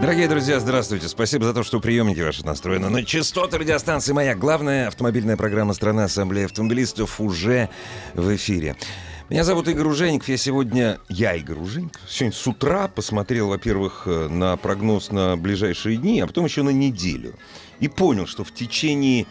Дорогие друзья, здравствуйте. Спасибо за то, что приемники ваши настроены на частоты радиостанции «Моя». Главная автомобильная программа страны Ассамблеи автомобилистов уже в эфире. Меня зовут Игорь Ужеников. Я сегодня... Я Игорь Ужеников. Сегодня с утра посмотрел, во-первых, э, на прогноз на ближайшие дни, а потом еще на неделю. И понял, что в течение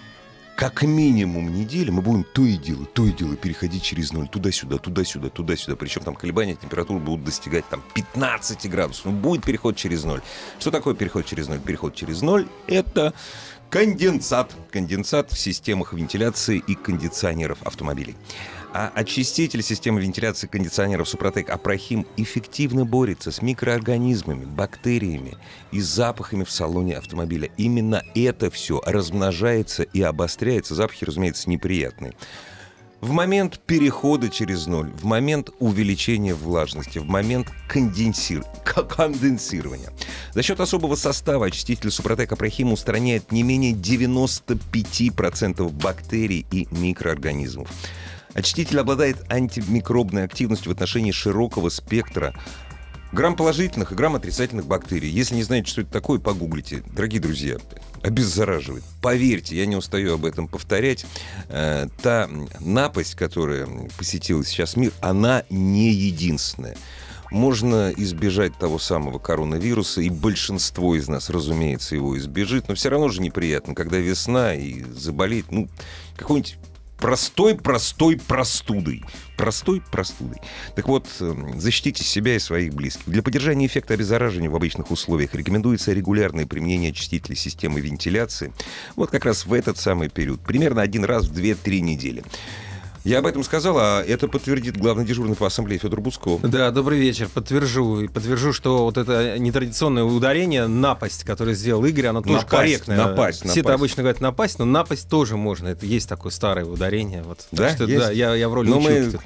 как минимум недели мы будем то и дело, то и дело переходить через ноль, туда-сюда, туда-сюда, туда-сюда. Причем там колебания температуры будут достигать там 15 градусов. Ну, будет переход через ноль. Что такое переход через ноль? Переход через ноль — это конденсат. Конденсат в системах вентиляции и кондиционеров автомобилей. А очиститель системы вентиляции кондиционеров Супротек Апрахим эффективно борется с микроорганизмами, бактериями и запахами в салоне автомобиля. Именно это все размножается и обостряется. Запахи, разумеется, неприятные. В момент перехода через ноль, в момент увеличения влажности, в момент конденсир... конденсирования. За счет особого состава очиститель Супротек Апрахим устраняет не менее 95% бактерий и микроорганизмов. Очиститель обладает антимикробной активностью в отношении широкого спектра грамм положительных и грамм отрицательных бактерий. Если не знаете, что это такое, погуглите. Дорогие друзья, обеззараживает. Поверьте, я не устаю об этом повторять. Э, та напасть, которая посетила сейчас мир, она не единственная. Можно избежать того самого коронавируса, и большинство из нас, разумеется, его избежит, но все равно же неприятно, когда весна и заболеть, ну, какой-нибудь простой-простой простудой. Простой простудой. Так вот, эм, защитите себя и своих близких. Для поддержания эффекта обеззараживания в обычных условиях рекомендуется регулярное применение очистителей системы вентиляции. Вот как раз в этот самый период. Примерно один раз в 2-3 недели. Я об этом сказал, а это подтвердит главный дежурный по ассамблее Федор Бусков. Да, добрый вечер. Подтвержу. И подтвержу, что вот это нетрадиционное ударение, напасть, которое сделал Игорь, оно тоже Напасть, корректное. напасть, Все это обычно говорят напасть, но напасть тоже можно. Это есть такое старое ударение. Вот. Так Да? что, Есть? да, я, я в роли Ну, мы училки.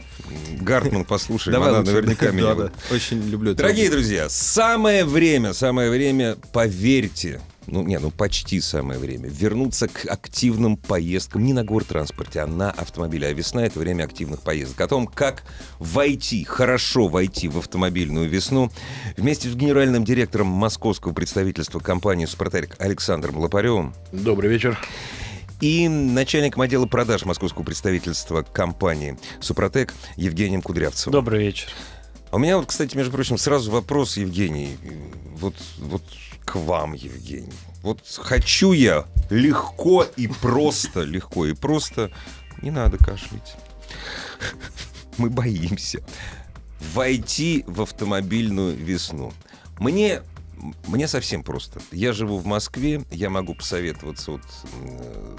Гартман послушаем, Давай она лучше. наверняка меня... Очень люблю. Дорогие друзья, самое время, самое время, поверьте, ну, не, ну почти самое время, вернуться к активным поездкам не на гортранспорте, а на автомобиле. А весна — это время активных поездок. О том, как войти, хорошо войти в автомобильную весну, вместе с генеральным директором московского представительства компании «Супротек» Александром Лопаревым Добрый вечер. и начальником отдела продаж московского представительства компании «Супротек» Евгением Кудрявцевым. Добрый вечер. А у меня вот, кстати, между прочим, сразу вопрос, Евгений. Вот, вот к вам, Евгений. Вот хочу я легко и просто, легко и просто, не надо кашлять. Мы боимся. Войти в автомобильную весну. Мне мне совсем просто. Я живу в Москве, я могу посоветоваться вот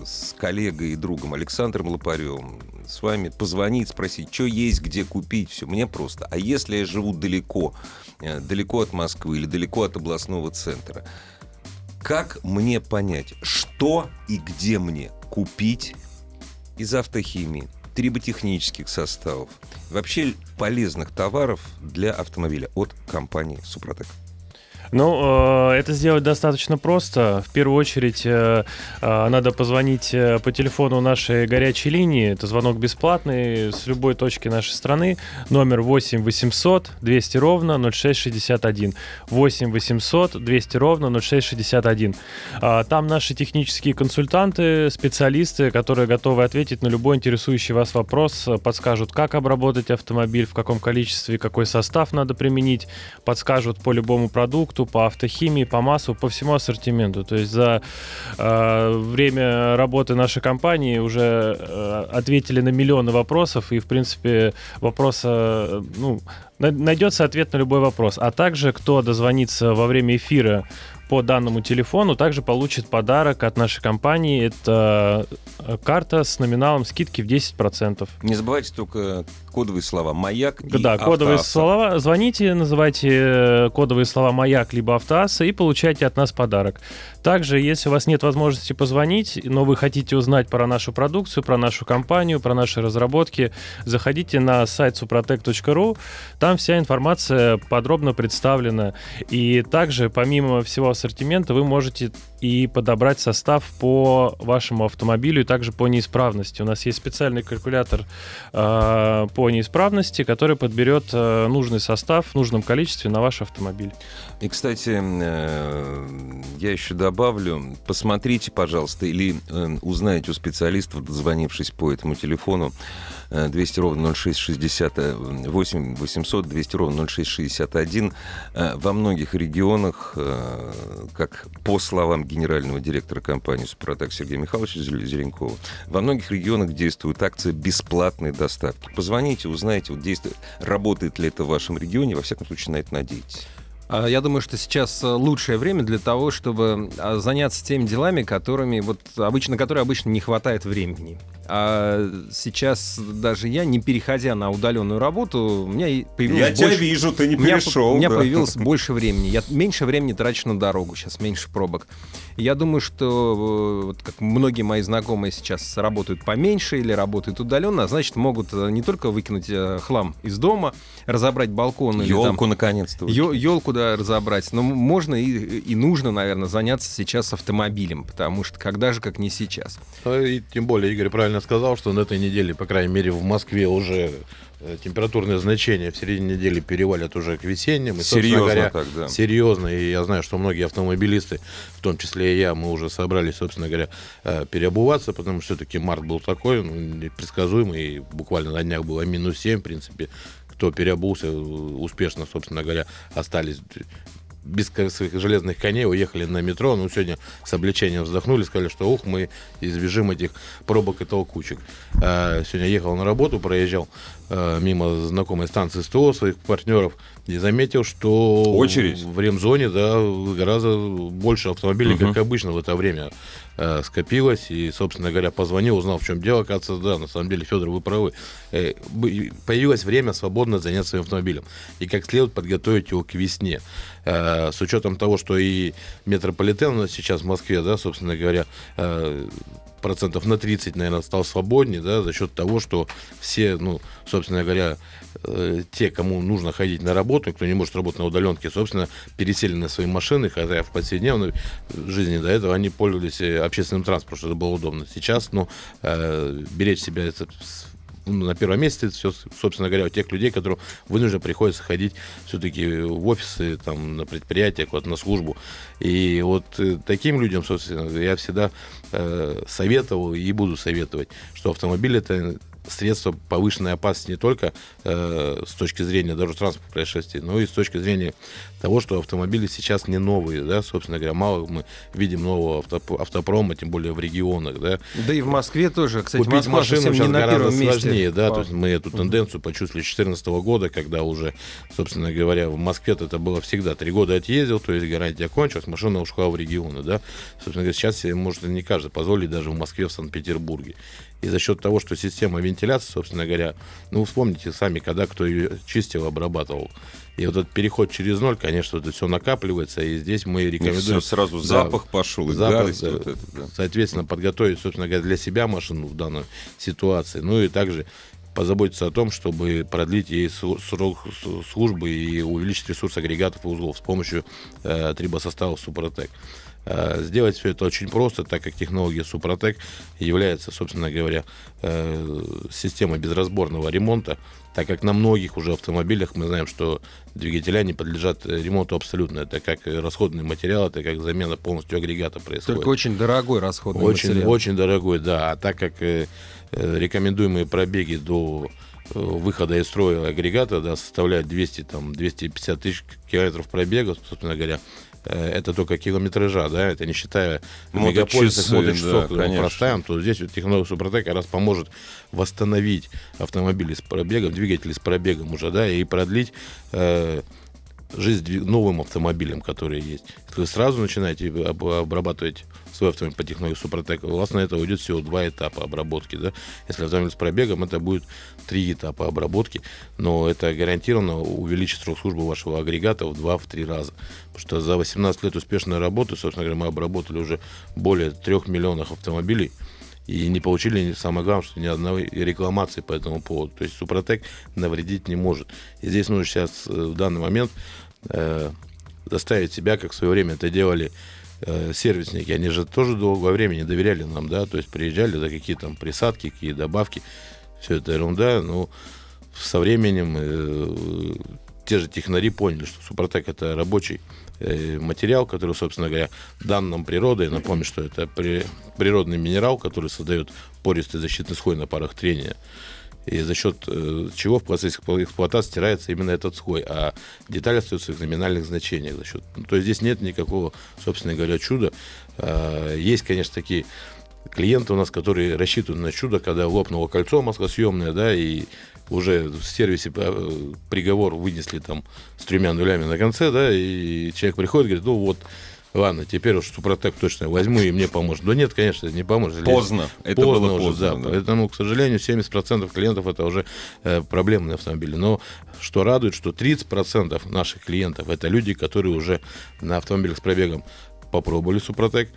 с коллегой и другом Александром Лопаревым, с вами позвонить, спросить, что есть, где купить, все. Мне просто. А если я живу далеко, далеко от Москвы или далеко от областного центра, как мне понять, что и где мне купить из автохимии, триботехнических составов, вообще полезных товаров для автомобиля от компании «Супротек»? Ну, э, это сделать достаточно просто. В первую очередь э, э, надо позвонить по телефону нашей горячей линии. Это звонок бесплатный с любой точки нашей страны. Номер 8 800 200 ровно 0661. 8 800 200 ровно 0661. А, Там наши технические консультанты, специалисты, которые готовы ответить на любой интересующий вас вопрос, подскажут, как обработать автомобиль, в каком количестве, какой состав надо применить, подскажут по любому продукту, по автохимии, по маслу, по всему ассортименту. То есть за э, время работы нашей компании уже э, ответили на миллионы вопросов, и, в принципе, вопроса, э, ну, на- найдется ответ на любой вопрос. А также, кто дозвонится во время эфира по данному телефону также получит подарок от нашей компании. Это э, карта с номиналом скидки в 10%. Не забывайте только кодовые слова «Маяк» и Да, кодовые «Автоасса». слова. Звоните, называйте э, кодовые слова «Маяк» либо «Автоасса» и получайте от нас подарок. Также, если у вас нет возможности позвонить, но вы хотите узнать про нашу продукцию, про нашу компанию, про наши разработки, заходите на сайт suprotec.ru. Там вся информация подробно представлена. И также, помимо всего ассортимента, вы можете и подобрать состав по вашему автомобилю и также по неисправности. У нас есть специальный калькулятор э, по неисправности, который подберет э, нужный состав в нужном количестве на ваш автомобиль. И, кстати, э, я еще добавлю, посмотрите, пожалуйста, или э, узнайте у специалистов, дозвонившись по этому телефону, 200 ровно 0660, э, 8 800 200 ровно 0661. э, Во многих регионах, э, как по словам генерального директора компании «Супротек» Сергея Михайловича Зел- Зеленкова, во многих регионах действует акция бесплатной доставки. Позвоните, узнайте, вот действует, работает ли это в вашем регионе, во всяком случае, на это надейтесь. А Я думаю, что сейчас э, лучшее время для того, чтобы а, заняться теми делами, которыми вот обычно, которые обычно не хватает времени. А сейчас даже я, не переходя на удаленную работу, у меня появилось больше- вижу, ты не у меня, по- у меня появилось больше времени. Я меньше времени трачу на дорогу, сейчас меньше пробок. Я думаю, что э, вот как многие мои знакомые сейчас работают поменьше или работают удаленно, а значит, могут э, не только выкинуть хлам из дома, разобрать балкон Елку наконец-то. елку да, разобрать. Но можно и, и нужно, наверное, заняться сейчас автомобилем, потому что когда же, как не сейчас. Ну, И тем более Игорь правильно сказал, что на этой неделе, по крайней мере, в Москве уже э, температурные значения в середине недели перевалят уже к весенним. И, Серьезно говоря, так, да. Серьезно. И я знаю, что многие автомобилисты, в том числе и я, мы уже собрались, собственно говоря, э, переобуваться, потому что все-таки март был такой, ну, непредсказуемый. И буквально на днях было минус 7, в принципе. Кто переобулся э, успешно, собственно говоря, остались без своих железных коней уехали на метро. Ну, сегодня с облегчением вздохнули, сказали, что ух, мы избежим этих пробок и толкучек. А, сегодня ехал на работу, проезжал а, мимо знакомой станции СТО своих партнеров и заметил, что Очередь? в ремзоне, да, гораздо больше автомобилей, Мгм. как обычно в это время э, скопилось. И, собственно говоря, позвонил, узнал, в чем дело. Оказывается, да, на самом деле, Федор, вы правы. Э, появилось время свободно заняться своим автомобилем. И как следует подготовить его к весне. Э, с учетом того, что и метрополитен у нас сейчас в Москве, да, собственно говоря, э, процентов на 30, наверное, стал свободнее, да, за счет того, что все, ну, собственно говоря, э, те, кому нужно ходить на работу, кто не может работать на удаленке, собственно, пересели на свои машины, хотя в повседневной жизни до этого они пользовались э, общественным транспортом, что это было удобно. Сейчас, ну, э, беречь себя это ну, на первом месте все, собственно говоря, у тех людей, которым вынужденно приходится ходить все-таки в офисы, там, на предприятия, куда-то на службу. И вот э, таким людям, собственно, я всегда э, советовал и буду советовать, что автомобиль это средство повышенной опасности не только э, с точки зрения дорожно-транспортных происшествий, но и с точки зрения того, что автомобили сейчас не новые, да, собственно говоря, мало мы видим нового автоп- автопрома, тем более в регионах, да, Да и в Москве тоже, кстати, Купить Москва машину сейчас не на гораздо месте. сложнее, да, По- то есть мы эту тенденцию почувствовали с 2014 года, когда уже, собственно говоря, в Москве это было всегда. Три года отъездил, то есть гарантия кончилась, машина ушла в регионы, да, собственно говоря, сейчас себе может не каждый позволить даже в Москве, в Санкт-Петербурге. И за счет того, что система вентиляции, собственно говоря, ну, вспомните сами, когда кто ее чистил, обрабатывал. И вот этот переход через ноль, конечно, это все накапливается, и здесь мы И рекомендуем... все, сразу Да. запах пошел, и Запах, гадость да. вот это, да. соответственно, подготовить, собственно говоря, для себя машину в данной ситуации. Ну и также позаботиться о том, чтобы продлить ей срок службы и увеличить ресурс агрегатов и узлов с помощью э, трибосостава Супротек. Э, Сделать все это очень просто, так как технология Супротек является, собственно говоря, э, системой безразборного ремонта, так как на многих уже автомобилях мы знаем, что двигателя не подлежат э, ремонту абсолютно. Это как расходный материал, это как замена полностью агрегата происходит. Только очень дорогой расходный Очень, материал. очень дорогой, да. А так как рекомендуемые пробеги до выхода из строя агрегата да, составляют 200, там, 250 тысяч километров пробега, собственно говоря, это только километража, да, это не считая мегаполисов, моточасов, да, когда мы проставим, то здесь вот технология Супротек как раз поможет восстановить автомобили с пробегом, двигатели с пробегом уже, да, и продлить э, жизнь новым автомобилем, которые есть. Если вы сразу начинаете об- обрабатывать свой автомобиль по технологии Супротек, у вас на это уйдет всего два этапа обработки. Да? Если автомобиль с пробегом, это будет три этапа обработки, но это гарантированно увеличит срок службы вашего агрегата в 2-3 раза. Потому что за 18 лет успешной работы, собственно говоря, мы обработали уже более 3 миллионов автомобилей и не получили, самое главное, что ни одной рекламации по этому поводу. То есть Супротек навредить не может. И здесь нужно сейчас э, в данный момент э, заставить себя, как в свое время это делали э, сервисники, они же тоже долгое время не доверяли нам, да, то есть приезжали за какие там присадки, какие добавки, все это ерунда, но со временем э, те же технари поняли, что Супротек это рабочий материал, который, собственно говоря, дан нам природой. Напомню, что это при- природный минерал, который создает пористый защитный слой на парах трения. И за счет э, чего в процессе эксплу- эксплуатации стирается именно этот слой, а детали остаются в номинальных значениях. За счет... ну, то есть здесь нет никакого, собственно говоря, чуда. А, есть, конечно, такие клиенты у нас, которые рассчитывают на чудо, когда лопнуло кольцо маслосъемное, да, и уже в сервисе э, приговор вынесли там с тремя нулями на конце, да, и человек приходит и говорит, ну вот, ладно, теперь уж Супротек точно возьму, и мне поможет. Да нет, конечно, не поможет. Поздно. Это поздно было уже, поздно, да. да. Поэтому, к сожалению, 70% клиентов это уже э, проблемные автомобили. Но что радует, что 30% наших клиентов это люди, которые уже на автомобилях с пробегом попробовали Супротек,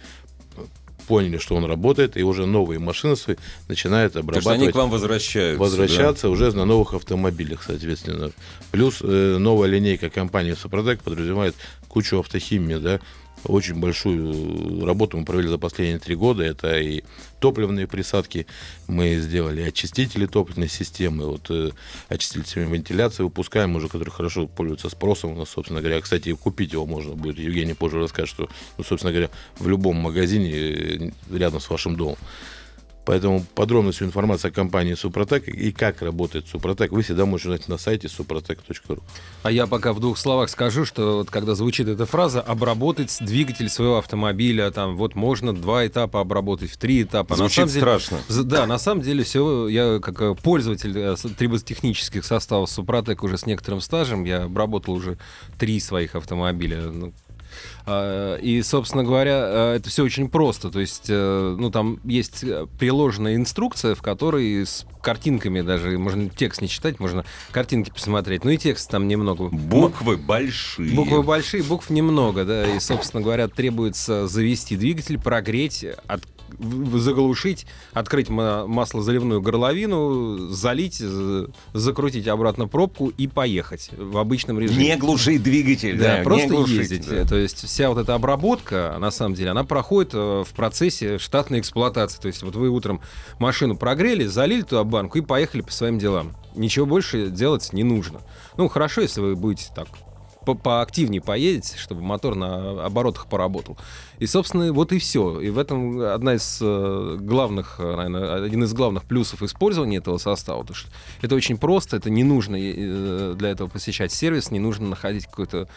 поняли, что он работает, и уже новые машины свои начинают Потому что обрабатывать они к вам возвращаются. возвращаться уже на новых автомобилях, соответственно. Плюс э, новая линейка компании Супротек подразумевает кучу автохимии, да, очень большую работу мы провели за последние три года. Это и топливные присадки мы сделали, очистители топливной системы, вот э, очиститель системы вентиляции выпускаем уже, который хорошо пользуется спросом у нас, собственно говоря. Кстати, купить его можно будет. Евгений позже расскажет, что, ну, собственно говоря, в любом магазине э, рядом с вашим домом. Поэтому подробную всю информацию о компании Супротек и как работает Супротек вы всегда можете узнать на сайте suprotec.ru. А я пока в двух словах скажу, что вот когда звучит эта фраза «обработать двигатель своего автомобиля», там вот можно два этапа обработать, в три этапа. Звучит на самом деле, страшно. з- Да, на самом деле все, я как э, пользователь э, триботехнических составов Супротек уже с некоторым стажем, я обработал уже три своих автомобиля. Ну, И, собственно говоря, э, это все очень просто. То есть, э, ну, там есть э, приложенная инструкция, в которой с картинками даже, можно текст не читать, можно картинки посмотреть. Ну и текст там немного. Буквы большие. Буквы большие, букв немного, да, и, собственно говоря, требуется завести двигатель, прогреть, от- заглушить, открыть ма- маслозаливную горловину, залить, закрутить обратно пробку и поехать в обычном режиме. Не глушить двигатель, Да, да, просто глушить, ездить. да. То есть вся вот эта обработка, на самом деле, она проходит э, в процессе штатной эксплуатации. То есть вот вы утром машину прогрели, залили туда банку и поехали по своим делам. Ничего больше делать не нужно. Ну, хорошо, если вы будете так по- поактивнее поедете, чтобы мотор на оборотах поработал. И, собственно, вот и все. И в этом одна из э, главных, э, наверное, один из главных плюсов использования этого состава. Потому что это очень просто, это не нужно э, для этого посещать сервис, не нужно находить какое-то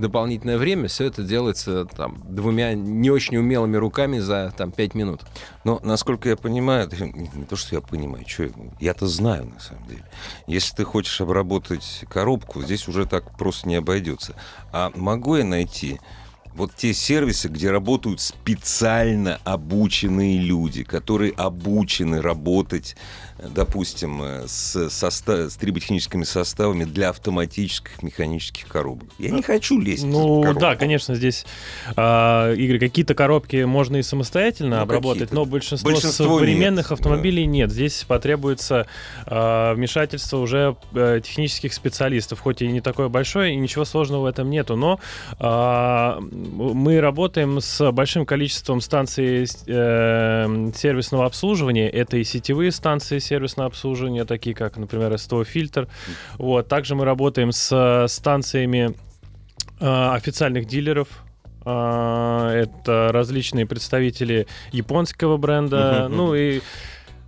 дополнительное время. Все это делается там двумя не очень умелыми руками за там пять минут. Но, насколько я понимаю, не то, что я понимаю, что я-то знаю, на самом деле. Если ты хочешь обработать коробку, здесь уже так просто не обойдется. А могу я найти вот те сервисы, где работают специально обученные люди, которые обучены работать, э, допустим, э, с, соста- с триботехническими составами для автоматических механических коробок. Я не хочу лезть в Ну коробку. да, конечно, здесь, а, Игорь, какие-то коробки можно и самостоятельно Ну, обработать, но большинство, Большинство современных нет, автомобилей нет. Здесь потребуется а, вмешательство уже э, технических специалистов, хоть и не такое большое, и ничего сложного в этом нету, но а, мы работаем с большим количеством станций э, сервисного обслуживания. Это и сетевые станции сервисного обслуживания, такие как, например, СТО «Фильтр». Вот. Также мы работаем с станциями э, официальных дилеров. А, Это различные представители японского бренда. Мгм, Ну и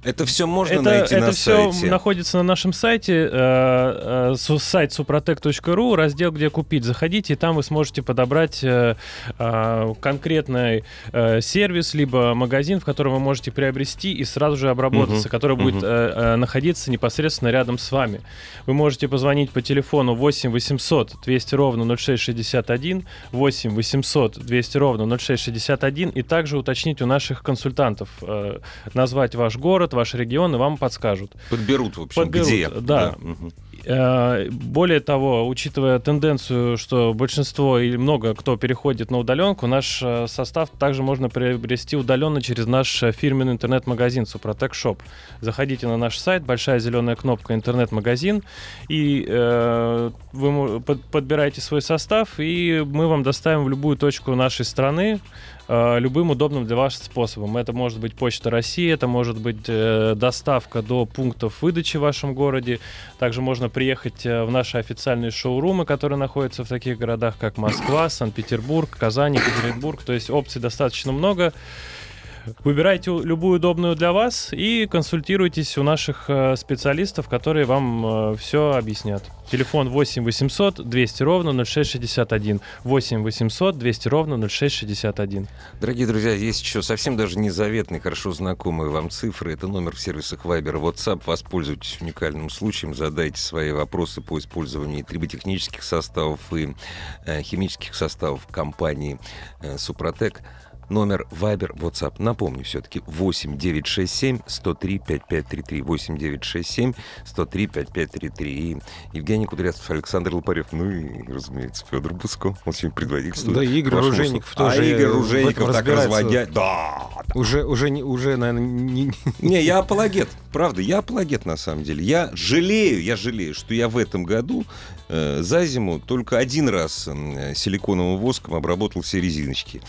Это все можно это, найти это на все сайте. находится на нашем сайте, э, э, сайт suprotec.ru, раздел «Где купить». Заходите, и там вы сможете подобрать э, э, конкретный э, сервис, либо магазин, в котором вы можете приобрести и сразу же обработаться, Мгм, который будет мгм. э, э, находиться непосредственно рядом с вами. Вы можете позвонить по телефону 8 800 200 ровно 0661, 8 800 200 ровно 0661, и также уточнить у наших консультантов, э, назвать ваш город, ваш регион, и вам подскажут. Подберут, в общем, Подберут, где. да. Мгм. Э, Более того, учитывая тенденцию, что большинство или много кто переходит на удаленку, наш э, состав также можно приобрести удаленно через наш э, фирменный интернет-магазин Супротек Shop. Заходите на наш сайт, большая зеленая кнопка интернет-магазин, и э, вы подбираете свой состав, и мы вам доставим в любую точку нашей страны э, любым удобным для вас способом. Это может быть Почта России, это может быть э, доставка до пунктов выдачи в вашем городе. Также можно приехать э, в наши официальные шоурумы, которые находятся в таких городах, как Москва, Санкт-Петербург, Казань, Екатеринбург. То есть опций достаточно много. Выбирайте любую удобную для вас и консультируйтесь у наших э, специалистов, которые вам все объяснят. Телефон 8 800 200 ровно 0661. 8 800 200 ровно 0661. Дорогие друзья, есть еще совсем даже незаветные, хорошо знакомые вам цифры. Это номер в сервисах Viber, WhatsApp. Воспользуйтесь уникальным случаем, задайте свои вопросы по использованию триботехнических составов и э, химических составов компании э, Супротек. Номер Viber, WhatsApp. Напомню все-таки 8 967 103 5533. 8 967 103 5533. И Евгений Кудрявцев, Александр Лопарев, ну и, разумеется, Федор Буско. Он сегодня предводительствует. Да, Игорь Ружейников услугам. тоже А Игорь Ружейников так разводя... Да, Уже, уже, не- уже, наверное, не- не, я апологет, правда, я апологет на самом деле. Я жалею, я жалею, что я в этом году э, за зиму только один раз э, силиконовым воском обработал все резиночки.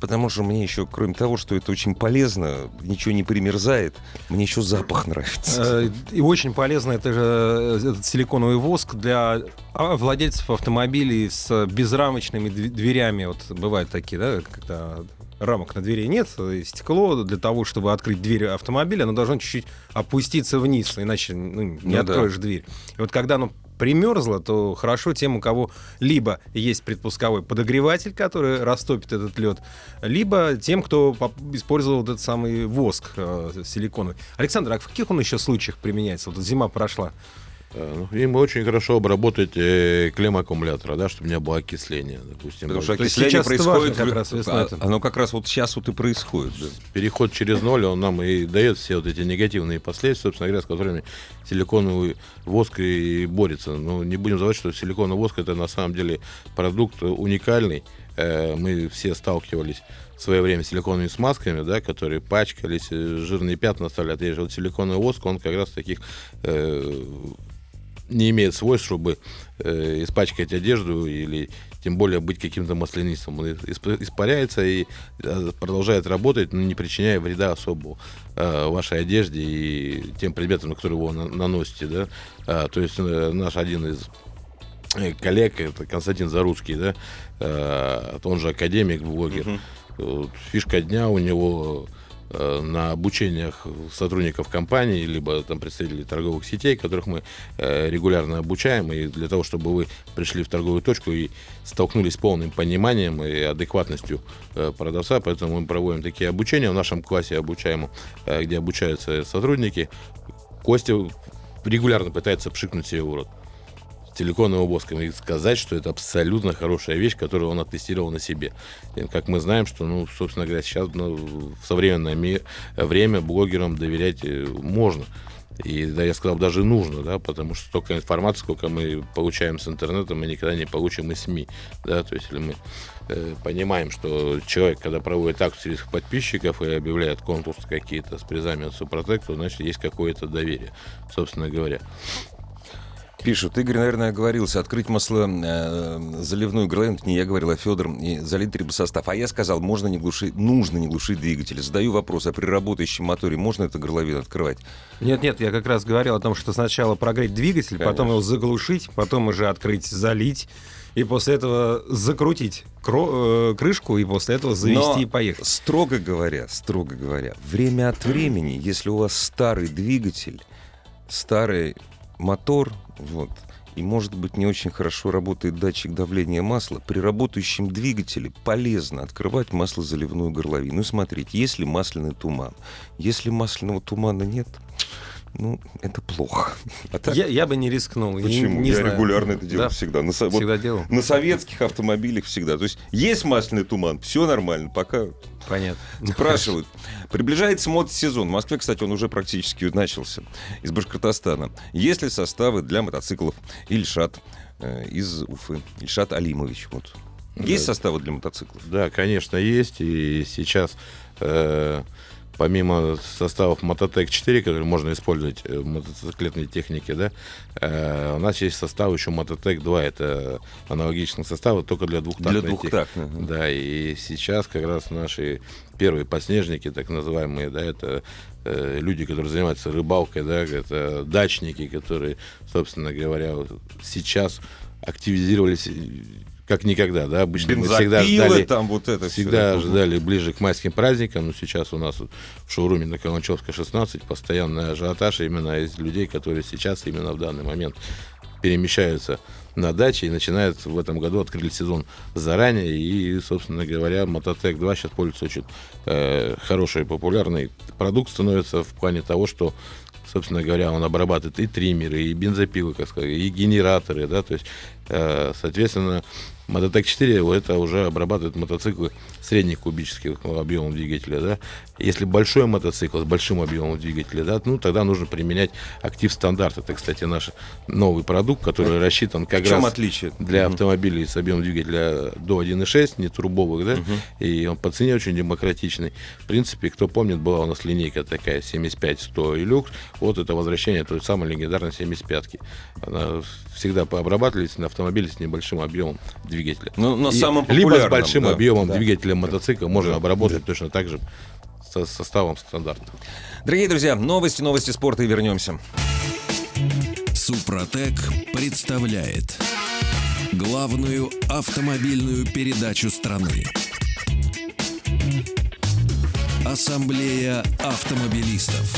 Потому что мне еще, кроме того, что это очень полезно, ничего не примерзает, мне еще запах нравится. Э, И очень полезно это же э, этот силиконовый воск для а, владельцев автомобилей с безрамочными дв- дверями. Вот бывают такие, да, когда рамок на двери нет, и стекло для того, чтобы открыть дверь автомобиля, оно должно чуть-чуть опуститься вниз, иначе ну, не Ну да. откроешь дверь. И вот когда оно примерзло, то хорошо тем, у кого либо есть предпусковой подогреватель, который растопит этот лед, либо тем, кто использовал этот самый воск э, силиконовый. Александр, а в каких он еще случаях применяется? Вот зима прошла. Э, ну, Им очень хорошо обработать э, клемм аккумулятора, да, чтобы не было окисления, допустим. Потому что То есть окисление происходит... как раз весной а. Оно как раз вот сейчас вот и происходит. да. переход через ноль, он нам и дает все вот эти негативные последствия, собственно говоря, с которыми силиконовый воск и борется. Но не будем забывать, что силиконовый воск это на самом деле продукт уникальный. Э, Мы все сталкивались в свое время с силиконовыми смазками, да, которые пачкались, жирные пятна оставляют. И вот силиконовый воск, он как раз таких э, не имеет свойств, чтобы э, испачкать одежду или тем более быть каким-то маслянистым. Он исп- испаряется и э, продолжает работать, но не причиняя вреда особого э, вашей одежде и тем предметам, на которые вы наносите. Да? А, то есть э, наш один из э, коллег, это Константин Заруцкий, да, э, он же академик, блогер. Вот Фишка дня у него на обучениях сотрудников компании, либо там представителей торговых сетей, которых мы э, регулярно обучаем, и для того, чтобы вы пришли в торговую точку и столкнулись с полным пониманием и адекватностью э, продавца, поэтому мы проводим такие обучения. В нашем классе обучаемом, э, где обучаются сотрудники. Костя регулярно пытается пшикнуть себе в рот силиконовым воском и сказать, что это абсолютно хорошая вещь, которую он оттестировал на себе. И как мы знаем, что, ну, собственно говоря, сейчас ну, в современное ми- время блогерам доверять э, можно. И да, я сказал, даже нужно, да, потому что столько информации, сколько мы получаем с интернета, мы никогда не получим из СМИ. Да, то есть, если мы э, понимаем, что человек, когда проводит акцию среди подписчиков и объявляет конкурсы какие-то с призами от Супротек, то значит есть какое-то доверие, собственно говоря. Пишут, Игорь, наверное, оговорился, открыть масло э, заливную это не я говорил, а Федор, и залить трибосостав. А я сказал, можно не глушить, нужно не глушить двигатель. Задаю вопрос, а при работающем моторе можно эту горловину открывать? Нет, нет, я как раз говорил о том, что сначала прогреть двигатель, Конечно. потом его заглушить, потом уже открыть, залить, и после этого закрутить кро- э, крышку, и после этого завести Но, и поехать. Строго говоря, строго говоря, время от времени, если у вас старый двигатель, старый мотор, вот, и, может быть, не очень хорошо работает датчик давления масла, при работающем двигателе полезно открывать маслозаливную горловину. Ну, смотрите, если масляный туман. Если масляного тумана нет, ну, это плохо. А так, Я, я бы не рискнул. не- почему? Не, Я знаю. регулярно это делаю Да, всегда. На, со- вот всегда делал. на советских автомобилях всегда. То есть есть масляный туман, все нормально, пока Понятно. Спрашивают. Приближается мотосезон. В Москве, кстати, он уже практически начался. Из Башкортостана. Есть ли составы для мотоциклов? Ильшат э, из Уфы. Ильшат Алимович. Вот. Есть Да. составы для мотоциклов? Да, конечно, есть. И сейчас, э, помимо составов Мототек 4, которые можно использовать в мотоциклетной технике, да, э, у нас есть состав еще Мототек 2. Это аналогичные составы, только для двухтактной Для техники. двухтактных. Да, и сейчас как раз наши первые подснежники, так называемые, да, это э, люди, которые занимаются рыбалкой, да, это дачники, которые, собственно говоря, сейчас активизировались как никогда, да, обычно мы всегда Бензопилы, ждали, там вот это всегда всё. ожидали ближе к майским праздникам, но сейчас у нас вот в шоуруме на Каланчевской 16 постоянный ажиотаж именно из людей, которые сейчас именно в данный момент перемещаются на даче и начинают в этом году открыли сезон заранее и, собственно говоря, Мототек 2 сейчас пользуется очень э, хороший популярный продукт становится в плане того, что собственно говоря, он обрабатывает и триммеры, и бензопилы, как сказать, и генераторы, да, то есть, э, соответственно, Мототек 4 вот это уже обрабатывает мотоциклы средних кубических объемов двигателя, да. Если большой мотоцикл с большим объемом двигателя, да, ну тогда нужно применять актив стандарт. Это, кстати, наш новый продукт, который рассчитан как раз отличие? для автомобилей с объемом двигателя до 1.6, не турбовых, да, и он по цене очень демократичный. В принципе, кто помнит, была у нас линейка такая 75-100 и люкс, вот это возвращение той самой легендарной 75-ки. Она всегда обрабатывались на автомобиле с небольшим объемом двигателя. Ну, но И самым либо с большим да, объемом да. двигателя мотоцикла можно обработать точно так же со составом стандарта. Дорогие друзья, новости, новости спорта и вернемся. Супротек представляет главную автомобильную передачу страны. Ассамблея автомобилистов.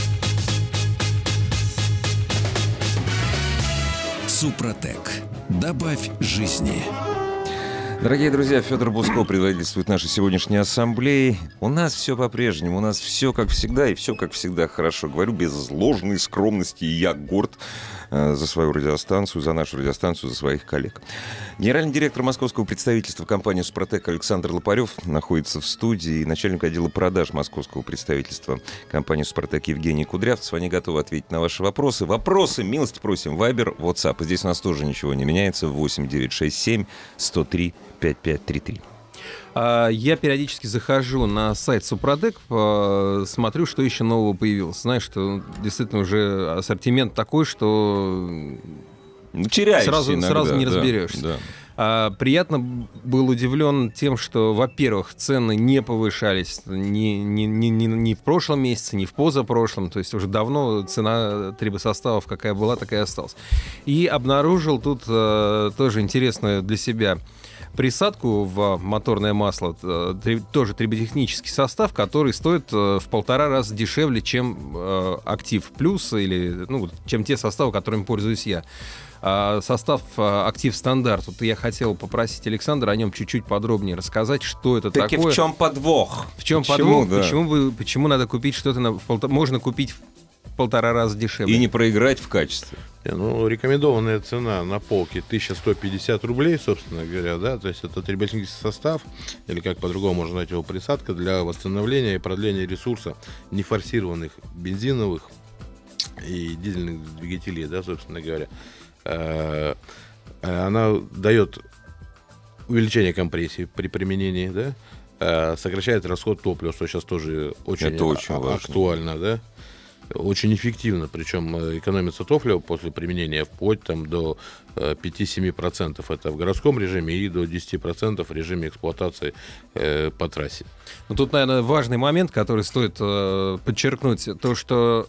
Супротек. Добавь жизни. Дорогие друзья, Федор Буско предводительствует нашей сегодняшней ассамблеи. У нас все по-прежнему, у нас все как всегда, и все как всегда хорошо. Говорю без ложной скромности, и я горд за свою радиостанцию, за нашу радиостанцию, за своих коллег. Генеральный директор московского представительства компании «Супротек» Александр Лопарев находится в студии, начальник отдела продаж московского представительства компании «Супротек» Евгений Кудрявцев. Они готовы ответить на ваши вопросы. Вопросы, милости просим, Вайбер, WhatsApp. Здесь у нас тоже ничего не меняется. 8967 103 5533. А, Я периодически захожу на сайт Супродек, по- смотрю, что еще нового появилось. Знаешь, что действительно уже ассортимент такой, что Ну, теряешься Сразу- иногда, сразу не да, разберешься. да. А, приятно был удивлен тем, что, во-первых, цены не повышались ни, ни, ни, ни- ни в прошлом месяце, ни в позапрошлом. То есть уже давно цена трибосоставов какая была, такая и осталась. И обнаружил тут э, тоже интересную для себя присадку в моторное масло, э, тоже триботехнический состав, который стоит э, в полтора раза дешевле, чем э, Актив Плюс или ну, чем те составы, которыми пользуюсь я. А, состав Актив Стандарт. Вот я хотел попросить Александра о нем чуть-чуть подробнее рассказать, что это Таки такое. в чем подвох? В чем Почему, подвох? да? Почему, вы, почему надо купить что-то на, в полта- можно купить полтора раза дешевле? И не проиграть в качестве. Ну, рекомендованная цена на полке 1150 рублей, собственно говоря, да, то есть это триботехнический состав, или как по-другому можно назвать его присадка для восстановления и продления ресурса нефорсированных бензиновых и дизельных двигателей, да, собственно говоря. Э, Она дает увеличение компрессии при применении, да, э, сокращает расход топлива, что сейчас тоже очень, Это очень а- важно. актуально, да. Очень эффективно, причем э, экономится топливо после применения вплоть там, до 5-7%. Это в городском режиме и до 10% в режиме эксплуатации э, по трассе. Ну, тут, наверное, важный момент, который стоит э, подчеркнуть, то, что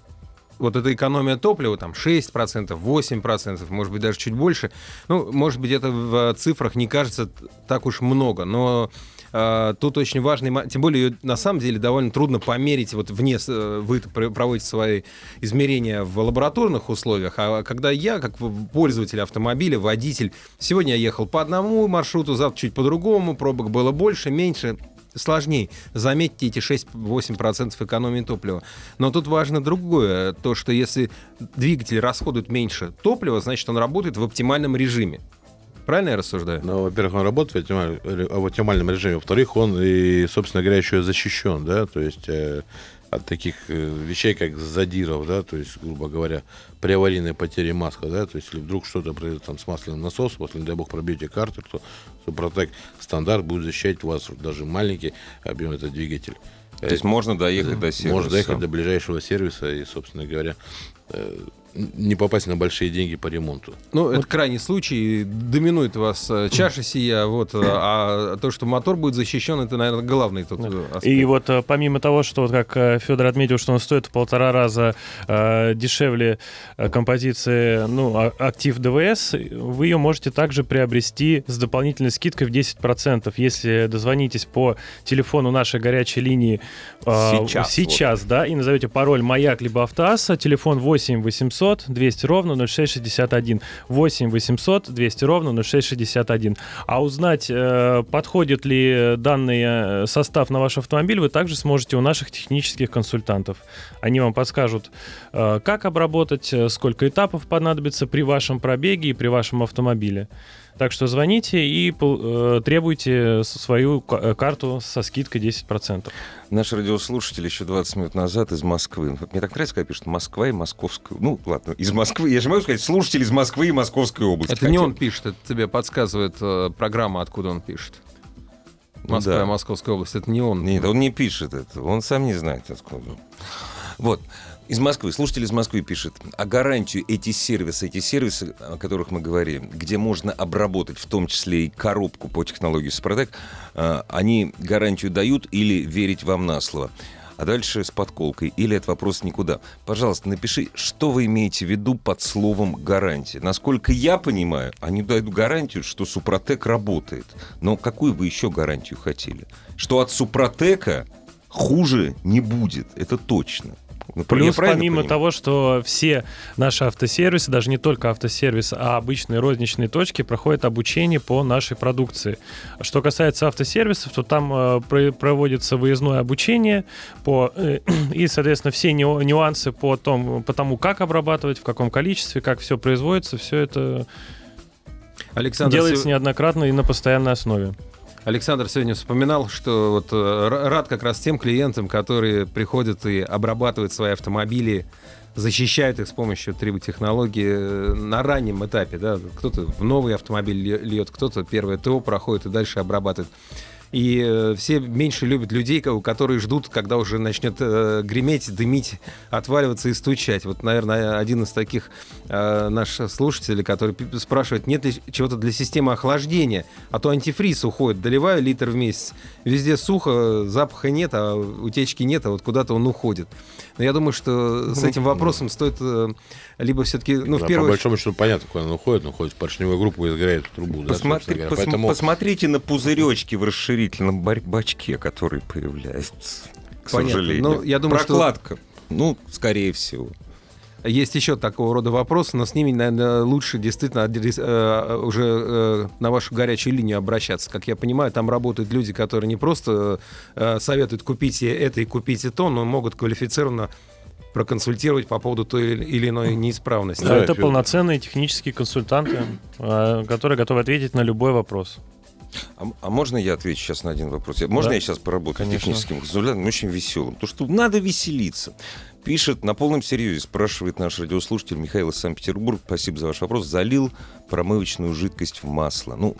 вот эта экономия топлива, там 6%, 8%, может быть, даже чуть больше, ну, может быть, это в цифрах не кажется так уж много, но Uh, тут очень важный, тем более на самом деле довольно трудно померить, вот вне, э, вы проводите свои измерения в лабораторных условиях, а когда я, как пользователь автомобиля, водитель, сегодня я ехал по одному маршруту, завтра чуть по другому, пробок было больше, меньше, сложнее. Заметьте эти 6-8% экономии топлива. Но тут важно другое, то, что если двигатель расходует меньше топлива, значит, он работает в оптимальном режиме. Правильно я рассуждаю? Ну, во-первых, он работает в оптимальном режиме. Во-вторых, он и, собственно говоря, еще защищен, да, то есть э, от таких э, вещей, как задиров, да, то есть, грубо говоря, при аварийной потере маска, да, то есть, если вдруг что-то произойдет там с масляным насосом, если, не дай бог, пробьете карты, то Супротек стандарт будет защищать вас даже маленький объем этого двигателя. То есть можно доехать до сервиса? Можно доехать до ближайшего сервиса и, собственно говоря, э, не попасть на большие деньги по ремонту. Ну, вот. это крайний случай. Доминует вас э, чаша сия, вот, э, а то, что мотор будет защищен, это, наверное, главный тут аспект. И вот помимо того, что, как Федор отметил, что он стоит в полтора раза э, дешевле композиции ну, а, Актив ДВС, вы ее можете также приобрести с дополнительной скидкой в 10%, если дозвонитесь по телефону нашей горячей линии э, сейчас, сейчас вот. да, и назовете пароль «Маяк» либо «Автоасса», телефон 8 800 800 200 ровно 0661. 8 800 200 ровно 0661. А узнать, э, подходит ли данный э, состав на ваш автомобиль, вы также сможете у наших технических консультантов. Они вам подскажут, э, как обработать, сколько этапов понадобится при вашем пробеге и при вашем автомобиле. Так что звоните и э, требуйте свою э, карту со скидкой 10%. Наш радиослушатель еще 20 минут назад из Москвы. Мне так нравится, когда пишут Москва и Московская. Ну, ладно, из Москвы. Я же могу сказать, слушатель из Москвы и Московской области. Это хотя... не он пишет, это тебе подсказывает э, программа, откуда он пишет. Ну Москва, да. Московская область. Это не он. Нет, он не пишет это. Он сам не знает, откуда. Вот. Из Москвы. Слушатель из Москвы пишет. А гарантию эти сервисы, эти сервисы, о которых мы говорим, где можно обработать в том числе и коробку по технологии Спротек, э, они гарантию дают или верить вам на слово? А дальше с подколкой. Или это вопрос никуда. Пожалуйста, напиши, что вы имеете в виду под словом гарантия. Насколько я понимаю, они дают гарантию, что Супротек работает. Но какую вы еще гарантию хотели? Что от Супротека хуже не будет, это точно. Ну, Плюс, помимо понимаю? того, что все наши автосервисы, даже не только автосервисы, а обычные розничные точки проходят обучение по нашей продукции. Что касается автосервисов, то там э, проводится выездное обучение по, э, и, соответственно, все нюансы по, том, по тому, как обрабатывать, в каком количестве, как все производится, все это Александр, делается неоднократно и на постоянной основе. Александр сегодня вспоминал, что вот э, рад как раз тем клиентам, которые приходят и обрабатывают свои автомобили, защищают их с помощью триботехнологии э, на раннем этапе. Да? Кто-то в новый автомобиль льет, кто-то первое ТО проходит и дальше обрабатывает. И э, все меньше любят людей, которые ждут, когда уже начнет э, греметь, дымить, отваливаться и стучать. Вот, наверное, один из таких э, наших слушателей, который спрашивает, нет ли чего-то для системы охлаждения, а то антифриз уходит, доливаю литр в месяц, везде сухо, запаха нет, а утечки нет, а вот куда-то он уходит. Но я думаю, что с этим вопросом стоит э, либо все-таки, ну, да, в первую По большому счету понятно, куда он уходит, он уходит в поршневую группу и изгоряет трубу. Посмотри, да, пос- Поэтому... Посмотрите на пузыречки в расширительном бачке, которые появляются, к Понятно. сожалению. Ну, я думаю, Прокладка, что... ну, скорее всего. Есть еще такого рода вопросы, но с ними, наверное, лучше действительно э, уже э, на вашу горячую линию обращаться. Как я понимаю, там работают люди, которые не просто э, советуют купить это и купить то, но могут квалифицированно проконсультировать по поводу той или иной неисправности. Да, это полноценные технические консультанты, которые готовы ответить на любой вопрос. А, а можно я отвечу сейчас на один вопрос? Можно да? я сейчас поработаю Конечно. техническим консультантом, очень веселым? Потому что надо веселиться. Пишет на полном серьезе, спрашивает наш радиослушатель Михаил из Санкт-Петербурга. Спасибо за ваш вопрос. Залил промывочную жидкость в масло. Ну,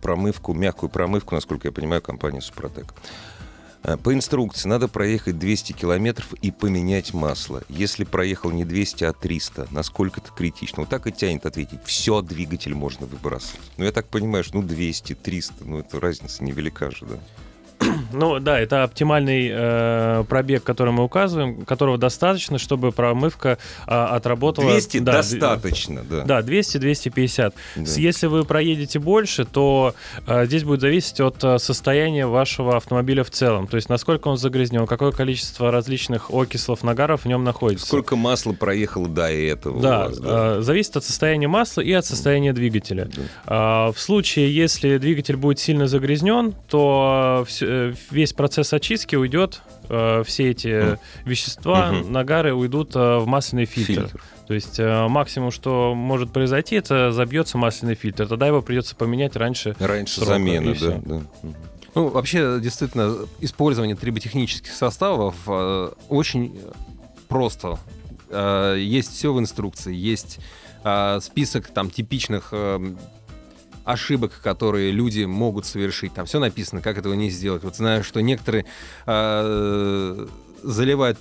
промывку, мягкую промывку, насколько я понимаю, компания Супротек. А, По инструкции надо проехать 200 километров и поменять масло. Если проехал не 200, а 300, насколько это критично? Вот так и тянет ответить. Все, двигатель можно выбрасывать. Ну, я так понимаю, что ну 200, 300, ну это разница невелика же, да? Ну да, это оптимальный э, пробег, который мы указываем, которого достаточно, чтобы промывка э, отработала... 200 да, достаточно, да. Да, 200-250. Да. Если вы проедете больше, то э, здесь будет зависеть от э, состояния вашего автомобиля в целом. То есть насколько он загрязнен, какое количество различных окислов, нагаров в нем находится. Сколько масла проехало до этого Да, у вас, да? э, зависит от состояния масла и от состояния двигателя. Да. А, В случае, если двигатель будет сильно загрязнен, то всё- э, весь процесс очистки уйдет, э, все эти вещества, Мгм. нагары уйдут э, в масляный фильтр. Фильтр. То есть э, максимум, что может произойти, это забьется масляный фильтр. Тогда его придется поменять раньше. Раньше срока, замена, и да. да. Мгм. Ну, вообще, действительно, использование триботехнических составов э, очень просто. Э, есть все в инструкции, есть э, список там типичных э, ошибок, которые люди могут совершить. Там все написано, как этого не сделать. Вот знаю, что некоторые э, заливают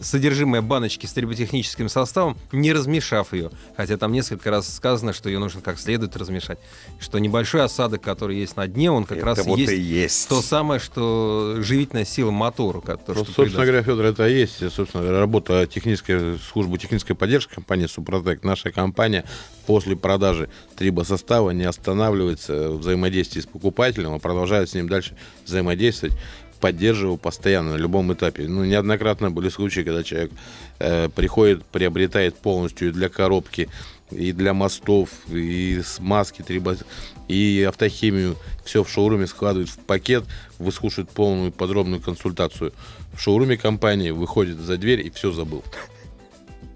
содержимое баночки с триботехническим составом, не размешав ее. Хотя там несколько раз сказано, что ее нужно как следует размешать. Что небольшой осадок, который есть на дне, он как Это раз вот есть и есть. то самое, что живительная сила мотора, которая Ну, собственно говоря, Федор, это и есть, собственно говоря, работа технической службы технической поддержки компании Супротек. Наша компания после продажи трибосостава не останавливается в взаимодействии с покупателем, а продолжает с ним дальше взаимодействовать поддерживаю постоянно на любом этапе. Ну, неоднократно были случаи, когда человек э, приходит, приобретает полностью и для коробки, и для мостов, и смазки, и автохимию. Все в шоуруме складывает в пакет, выслушивает полную подробную консультацию. В шоуруме компании выходит за дверь и все забыл.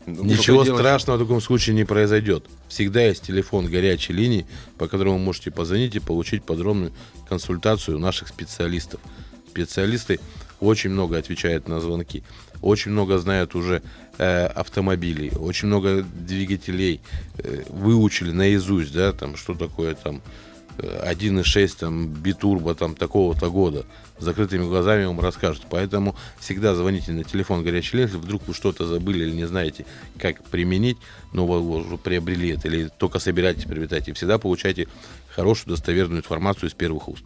Ну, Ничего страшного в таком случае не произойдет. Всегда есть телефон горячей линии, по которому вы можете позвонить и получить подробную консультацию наших специалистов. Специалисты очень много отвечают на звонки, очень много знают уже э, автомобилей, очень много двигателей э, выучили наизусть, да, там что такое там э, 1.6 там битурбо там такого-то года с закрытыми глазами вам расскажут. Поэтому всегда звоните на телефон горячей линии, вдруг вы что-то забыли или не знаете, как применить, но вы уже приобрели это или только собираетесь приобретать, и всегда получайте хорошую достоверную информацию из первых уст.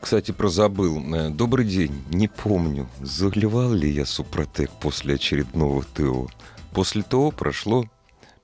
Кстати, про забыл. Э, Добрый день. Не помню, заливал ли я Супротек после очередного ТО. После ТО прошло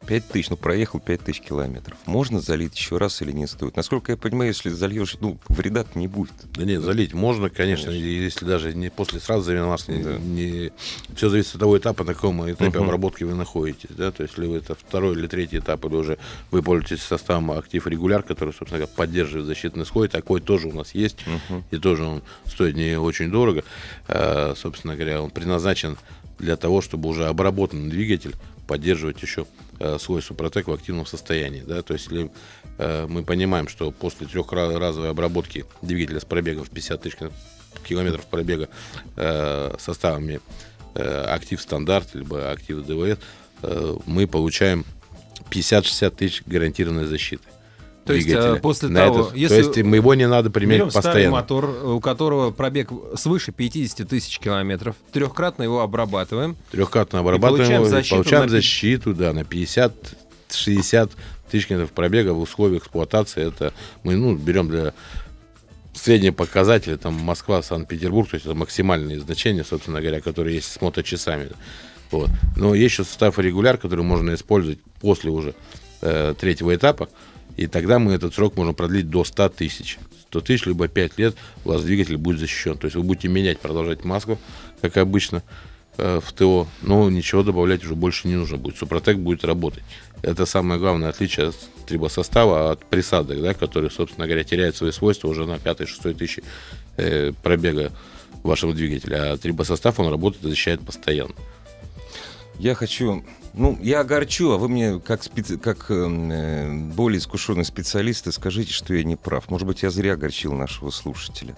5 тысяч, ну, проехал 5 тысяч километров. Можно залить еще раз или не стоит? Насколько я понимаю, если зальешь, ну, вреда не будет. Да нет, залить можно, конечно, Конечно. если даже не после сразу замена масла, не, Да. не- все зависит от того этапа, на каком этапе Мгм. обработки вы находитесь, да, то есть если вы это второй или третий этап, или уже вы пользуетесь составом актив регуляр, который, собственно говоря, поддерживает защитный слой, такой тоже у нас есть, Мгм. и тоже он стоит не очень дорого, А, собственно говоря, он предназначен для того, чтобы уже обработанный двигатель поддерживать еще свой супротек в активном состоянии. Да? То есть если э, мы понимаем, что после трехразовой обработки двигателя с пробегом в 50 тысяч километров пробега э, составами э, актив стандарт либо актив ДВС, э, мы получаем 50-60 тысяч гарантированной защиты. То есть, двигателя. э, после На того, это- если- то есть мы его не надо Берем применять старый постоянно. мотор, у которого пробег свыше 50 тысяч километров. Трехкратно его обрабатываем. Трехкратно обрабатываем получаем его, защиту получаем на защиту, да, на 50-60 тысяч километров пробега в условиях эксплуатации. Это мы ну, берем для средние показатели, там Москва, Санкт-Петербург, то есть это максимальные значения, собственно говоря, которые есть с моточасами. Вот. Но есть еще состав регуляр, который можно использовать после уже э, третьего этапа, и тогда мы этот срок можем продлить до 100 тысяч. 100 тысяч, либо 5 лет у вас двигатель будет защищен. То есть вы будете менять, продолжать маску, как обычно, э, в ТО, но ничего добавлять уже больше не нужно будет. Супротек будет работать. Это самое главное отличие от трибосостава от присадок, да, которые, собственно говоря, теряют свои свойства уже на 5-6 тысячи э, пробега вашего двигателя. А трибосостав, он работает и защищает постоянно. Я хочу... Ну, я огорчу, а вы мне, как, специ- как э, более искушенный специалист, скажите, что я не прав. Может быть, я зря огорчил нашего слушателя.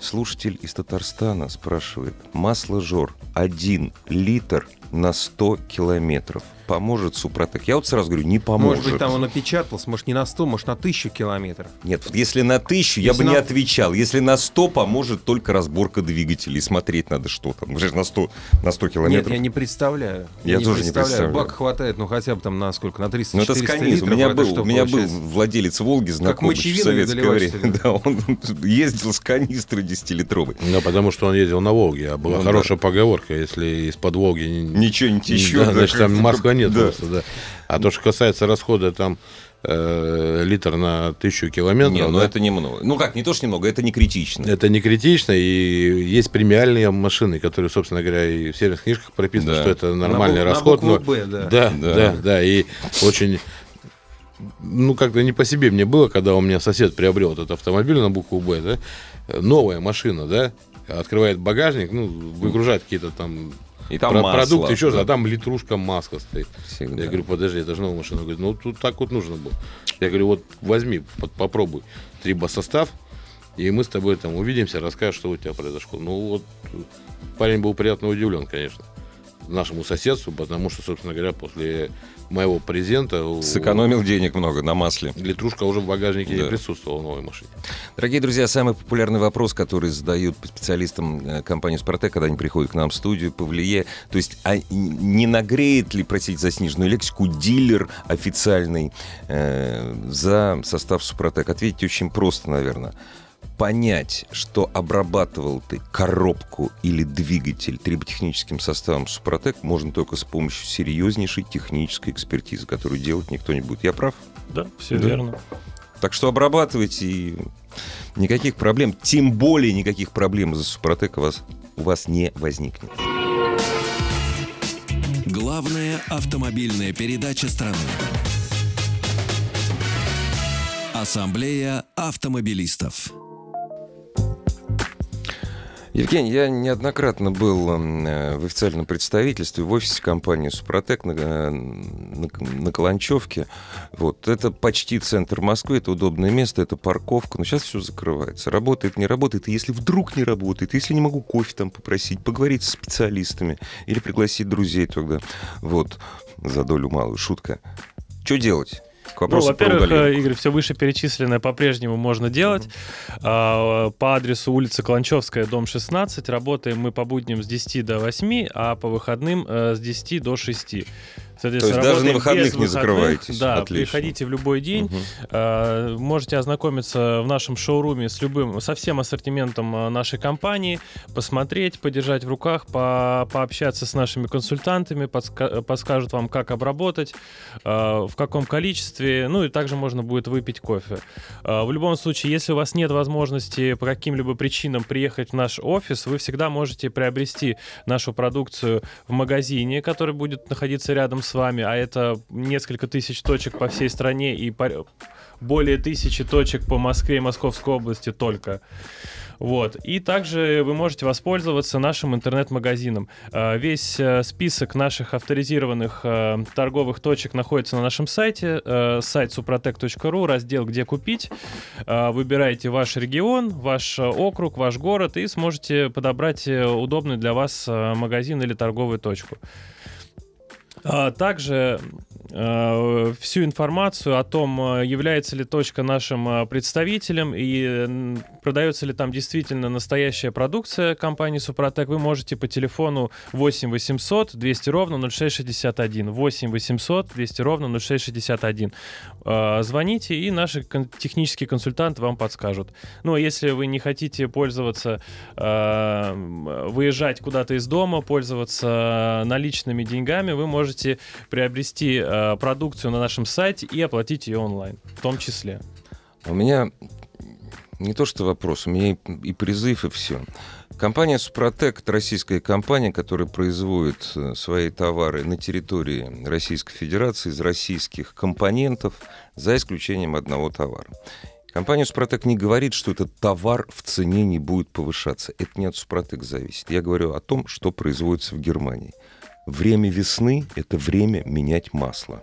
Слушатель из Татарстана спрашивает. Масло жор 1 литр на 100 километров. Поможет Супротек? Я вот сразу говорю, не поможет. Может быть, там он опечатался, может, не на 100, может, на 1000 километров. Нет, вот если на тысячу, я Если бы не на- отвечал. Если на 100, поможет только разборка двигателей. Смотреть надо, что там. Уже на 100, на 100 Нет, километров. я не представляю. Я тоже не представляю. Бак хватает, ну, хотя бы там на сколько? На 300 Ну, это 400 сканиз. У меня, был, у меня был владелец «Волги», знакомый в советское время. Да, он ездил с канистры 10-литровой. Ну, потому что он ездил на Волге, а была Ну, хорошая поговорка, если из-под Волги не- Ничего не течет. Да, да, значит, там Москва нет да. просто, да. А то, что касается расхода, там э, литр на тысячу километров, Не, ну да, это немного. Ну как, не то, что немного, это не критично. это не критично, и есть премиальные машины, которые, собственно говоря, и в сервисных книжках прописано, Да. что это На нормальный на расход. букву но- «Б», да. Да, Да. да, да, и очень... Ну, как-то не по себе мне было, когда у меня сосед приобрел этот автомобиль на букву «Б», да, новая машина, да, открывает багажник, ну, выгружает какие-то там И там про- масло. продукты, еще да, а там литрушка маска стоит. всегда. Я говорю, подожди, это же новая машина. Говорит, ну тут так вот нужно было. Я говорю, вот возьми, под- попробуй трибосостав, и мы с тобой там увидимся, расскажешь, что у тебя произошло. Ну вот парень был приятно удивлен, конечно, нашему соседству, потому что, собственно говоря, после моего презента Сэкономил денег много на масле. литрушка уже в багажнике Да. не присутствовала в новой машине. Дорогие друзья, самый популярный вопрос, который задают специалистам э, компании «Спартак», когда они приходят к нам в студию, Павлие, то есть а не нагреет ли, простите за сниженную лексику, дилер официальный э, за состав «Супротек»? Ответить очень просто, наверное. Понять, что обрабатывал ты коробку или двигатель триботехническим составом «Супротек» можно только с помощью серьезнейшей технической экспертизы, которую делать никто не будет. Я прав? Да, все Да. верно. Так что обрабатывайте и никаких проблем, тем более никаких проблем из-за Супротека у вас, у вас не возникнет. Главная автомобильная передача страны. Ассамблея автомобилистов. Евгений, я неоднократно был м, э, в официальном представительстве в офисе компании «Супротек» на, э, на, на Каланчевке. Вот. Это почти центр Москвы, это удобное место, это парковка. Но сейчас все закрывается. Работает, не работает. И если вдруг не работает, если не могу кофе там попросить, поговорить с специалистами или пригласить друзей тогда. Вот. За долю малую. Шутка. Что делать? К Ну, вопросу во-первых, э, Игорь, все вышеперечисленное по-прежнему можно делать. А, По адресу улица Каланчевская, дом 16. Работаем мы по будням с 10 до 8, а по выходным э, с 10 до 6. Соответственно, То есть даже на выходных не закрываетесь? Да, Отлично. приходите в любой день. Э, Можете ознакомиться в нашем шоуруме с любым, со всем ассортиментом э, нашей компании, посмотреть, подержать в руках, по- пообщаться с нашими консультантами, подска- подскажут вам, как обработать, э, в каком количестве, ну и также можно будет выпить кофе. Э, В любом случае, если у вас нет возможности по каким-либо причинам приехать в наш офис, вы всегда можете приобрести нашу продукцию в магазине, который будет находиться рядом с вами, а это несколько тысяч точек по всей стране и по- более тысячи точек по Москве и Московской области только. Вот. И также вы можете воспользоваться нашим интернет-магазином. Э, Весь э, список наших авторизированных э, торговых точек находится на нашем сайте. Сайт suprotec.ru, раздел «Где купить». Выбираете ваш регион, ваш округ, ваш город и сможете подобрать удобный для вас магазин или торговую точку. А Также э, всю информацию о том, э, является ли точка нашим э, представителем и продается ли там действительно настоящая продукция компании Супротек, вы можете по телефону 8 800 200 ровно 0661. 8 800 200 ровно 0661. Э, Звоните, и наши кон- технические консультанты вам подскажут. Ну, а если вы не хотите пользоваться, выезжать куда-то из дома, пользоваться наличными деньгами, вы можете приобрести продукцию на нашем сайте и оплатить ее онлайн, в том числе. У меня не то что вопрос, у меня и, призыв, и все. Компания «Супротек» — это российская компания, которая производит э, свои товары на территории Российской Федерации из российских компонентов, за исключением одного товара. Компания «Супротек» не говорит, что этот товар в цене не будет повышаться. Это не от «Супротек» зависит. Я говорю о том, что производится в Германии. Время весны — это время менять масло.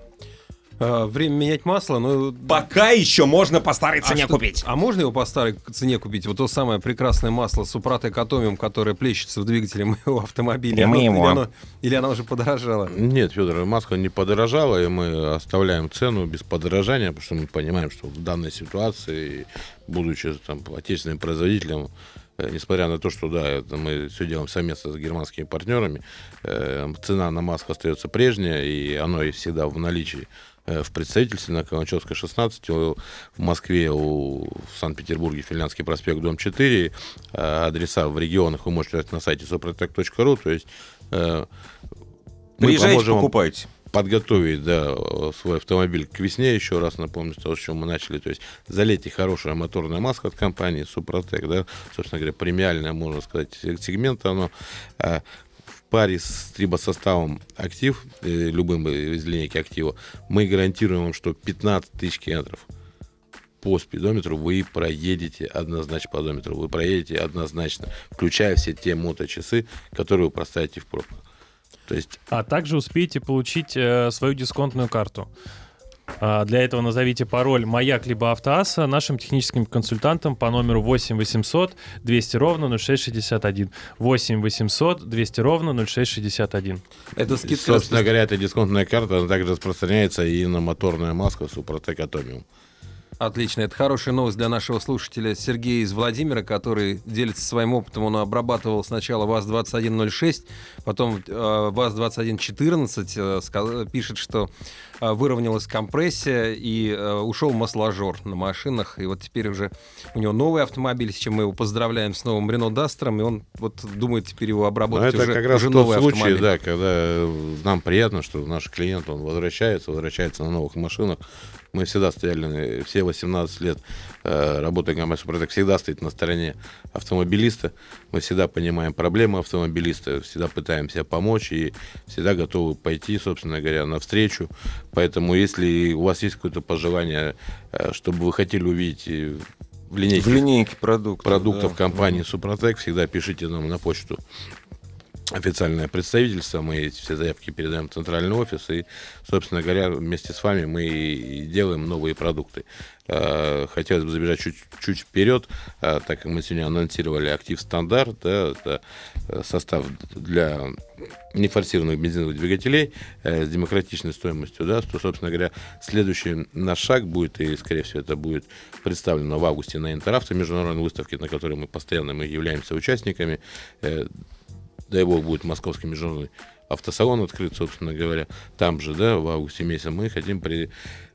А, время менять масло, но... Пока еще можно по старой А цене что- купить. А можно его по старой цене купить? Вот то самое прекрасное масло Супротек Атомиум, которое плещется в двигателе моего автомобиля. И мы Оно- его. Или оно, или оно уже подорожало? Нет, Федор, маска не подорожала, и мы оставляем цену без подорожания, потому что мы понимаем, что в данной ситуации, будучи там, отечественным производителем, несмотря на то, что да, это мы все делаем совместно с германскими партнерами, э, цена на маску остается прежняя, и оно и всегда в наличии э, в представительстве на Каланчевской 16, у- в Москве, у, в Санкт-Петербурге, Финляндский проспект, дом 4. Э, Адреса в регионах вы можете на сайте soprotec.ru, то есть э, мы Приезжайте, поможем вам покупайте. Подготовить да, свой автомобиль к весне, еще раз напомню, то, с чего мы начали. То есть залейте хорошая моторная маска от компании Супротек, да, собственно говоря, премиальная, можно сказать, сегмент оно. а, паре с трибосоставом актив, э, любым из линейки актива, мы гарантируем вам, что 15 тысяч километров по спидометру вы проедете однозначно по одометру, вы проедете однозначно, включая все те моточасы, которые вы проставите в пробках. То есть А также успеете получить э, свою дисконтную карту. А, Для этого назовите пароль «Маяк» либо «Автоаса» нашим техническим консультантам по номеру 8 800 200 ровно 0661. 8 800 200 ровно 0661. Это скидка... Собственно говоря, эта дисконтная карта она также распространяется и на моторная маска Супротек Атомиум. Отлично, это хорошая новость для нашего слушателя Сергея из Владимира, который делится своим опытом. Он обрабатывал сначала ВАЗ-2106, потом э, ВАЗ-2114, э, пишет, что выровнялась компрессия и э, ушел масложор на машинах. И вот теперь уже у него новый автомобиль, с чем мы его поздравляем с новым Рено Дастером, и он вот думает теперь его Но обработать это уже, как раз уже тот новый случай, автомобиль. да, когда э, нам приятно, что наш клиент, он возвращается, возвращается на новых машинах. Мы всегда стояли, э, все 18 лет э, работы компании Супротек всегда стоит на стороне автомобилиста. Мы всегда понимаем проблемы автомобилиста, всегда пытаемся помочь и всегда готовы пойти, собственно говоря, навстречу. Поэтому, если у вас есть какое-то пожелание, э, чтобы вы хотели увидеть э, в линейке В линейке продуктов. продуктов да. компании Супротек, всегда пишите нам на почту официальное представительство, мы все заявки передаем в центральный офис, и, собственно говоря, вместе с вами мы и делаем новые продукты. Э, Хотелось бы забежать чуть, чуть вперед, э, так как мы сегодня анонсировали актив стандарт, да, это э, состав для нефорсированных бензиновых двигателей э, с демократичной стоимостью, да, то, собственно говоря, следующий наш шаг будет, и, скорее всего, это будет представлено в августе на Интеравто, международной выставке, на которой мы постоянно мы являемся участниками. Дай бог, будет московский международный автосалон открыт, собственно говоря. Там же, да, в августе месяце мы хотим при...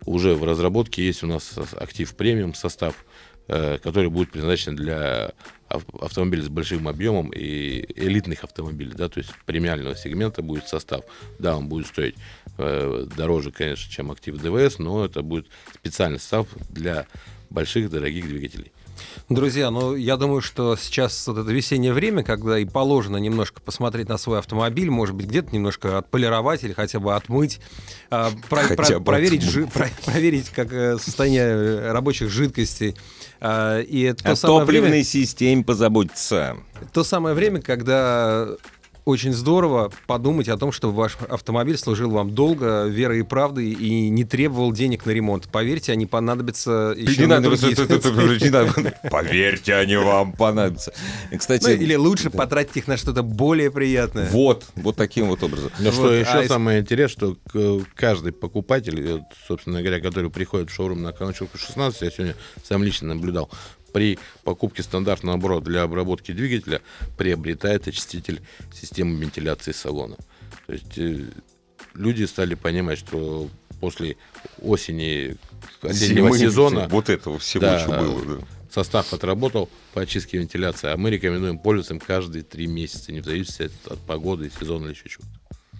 Уже в разработке есть у нас актив премиум состав, э, который будет предназначен для ав- автомобилей с большим объемом и элитных автомобилей, да, то есть премиального сегмента будет состав. Да, он будет стоить э, дороже, конечно, чем актив ДВС, но это будет специальный состав для больших дорогих двигателей. Друзья, ну я думаю, что сейчас вот это весеннее время, когда и положено немножко посмотреть на свой автомобиль, может быть, где-то немножко отполировать или хотя бы отмыть, а, про- Хотя про- бы проверить, отмыть. жи- про- проверить как э, состояние рабочих жидкостей. А, И это то О топливной время, системе позаботиться. то самое время, когда очень здорово подумать о том, чтобы ваш автомобиль служил вам долго, верой и правдой, и не требовал денег на ремонт. Поверьте, они понадобятся еще Не на надо, другие- не надо. Поверьте, они вам понадобятся. И, Кстати, Ну, или лучше потратить их на что-то более приятное. вот, вот таким вот образом. Но Вот, что еще а самое интересное, что каждый покупатель, собственно говоря, который приходит в шоурум на Каланчевку 16, я сегодня сам лично наблюдал, при покупке стандартного набора для обработки двигателя приобретает очиститель системы вентиляции салона. То есть э, люди стали понимать, что после осени осеннего Зимы, сезона Вот этого всего, Да. что было. да. состав отработал по очистке вентиляции, а мы рекомендуем пользоваться им каждые три месяца, не в зависимости от, от погоды, сезона или еще чего-то.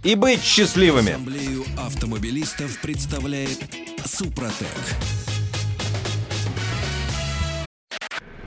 И быть счастливыми. Ассамблею автомобилистов представляет Супротек.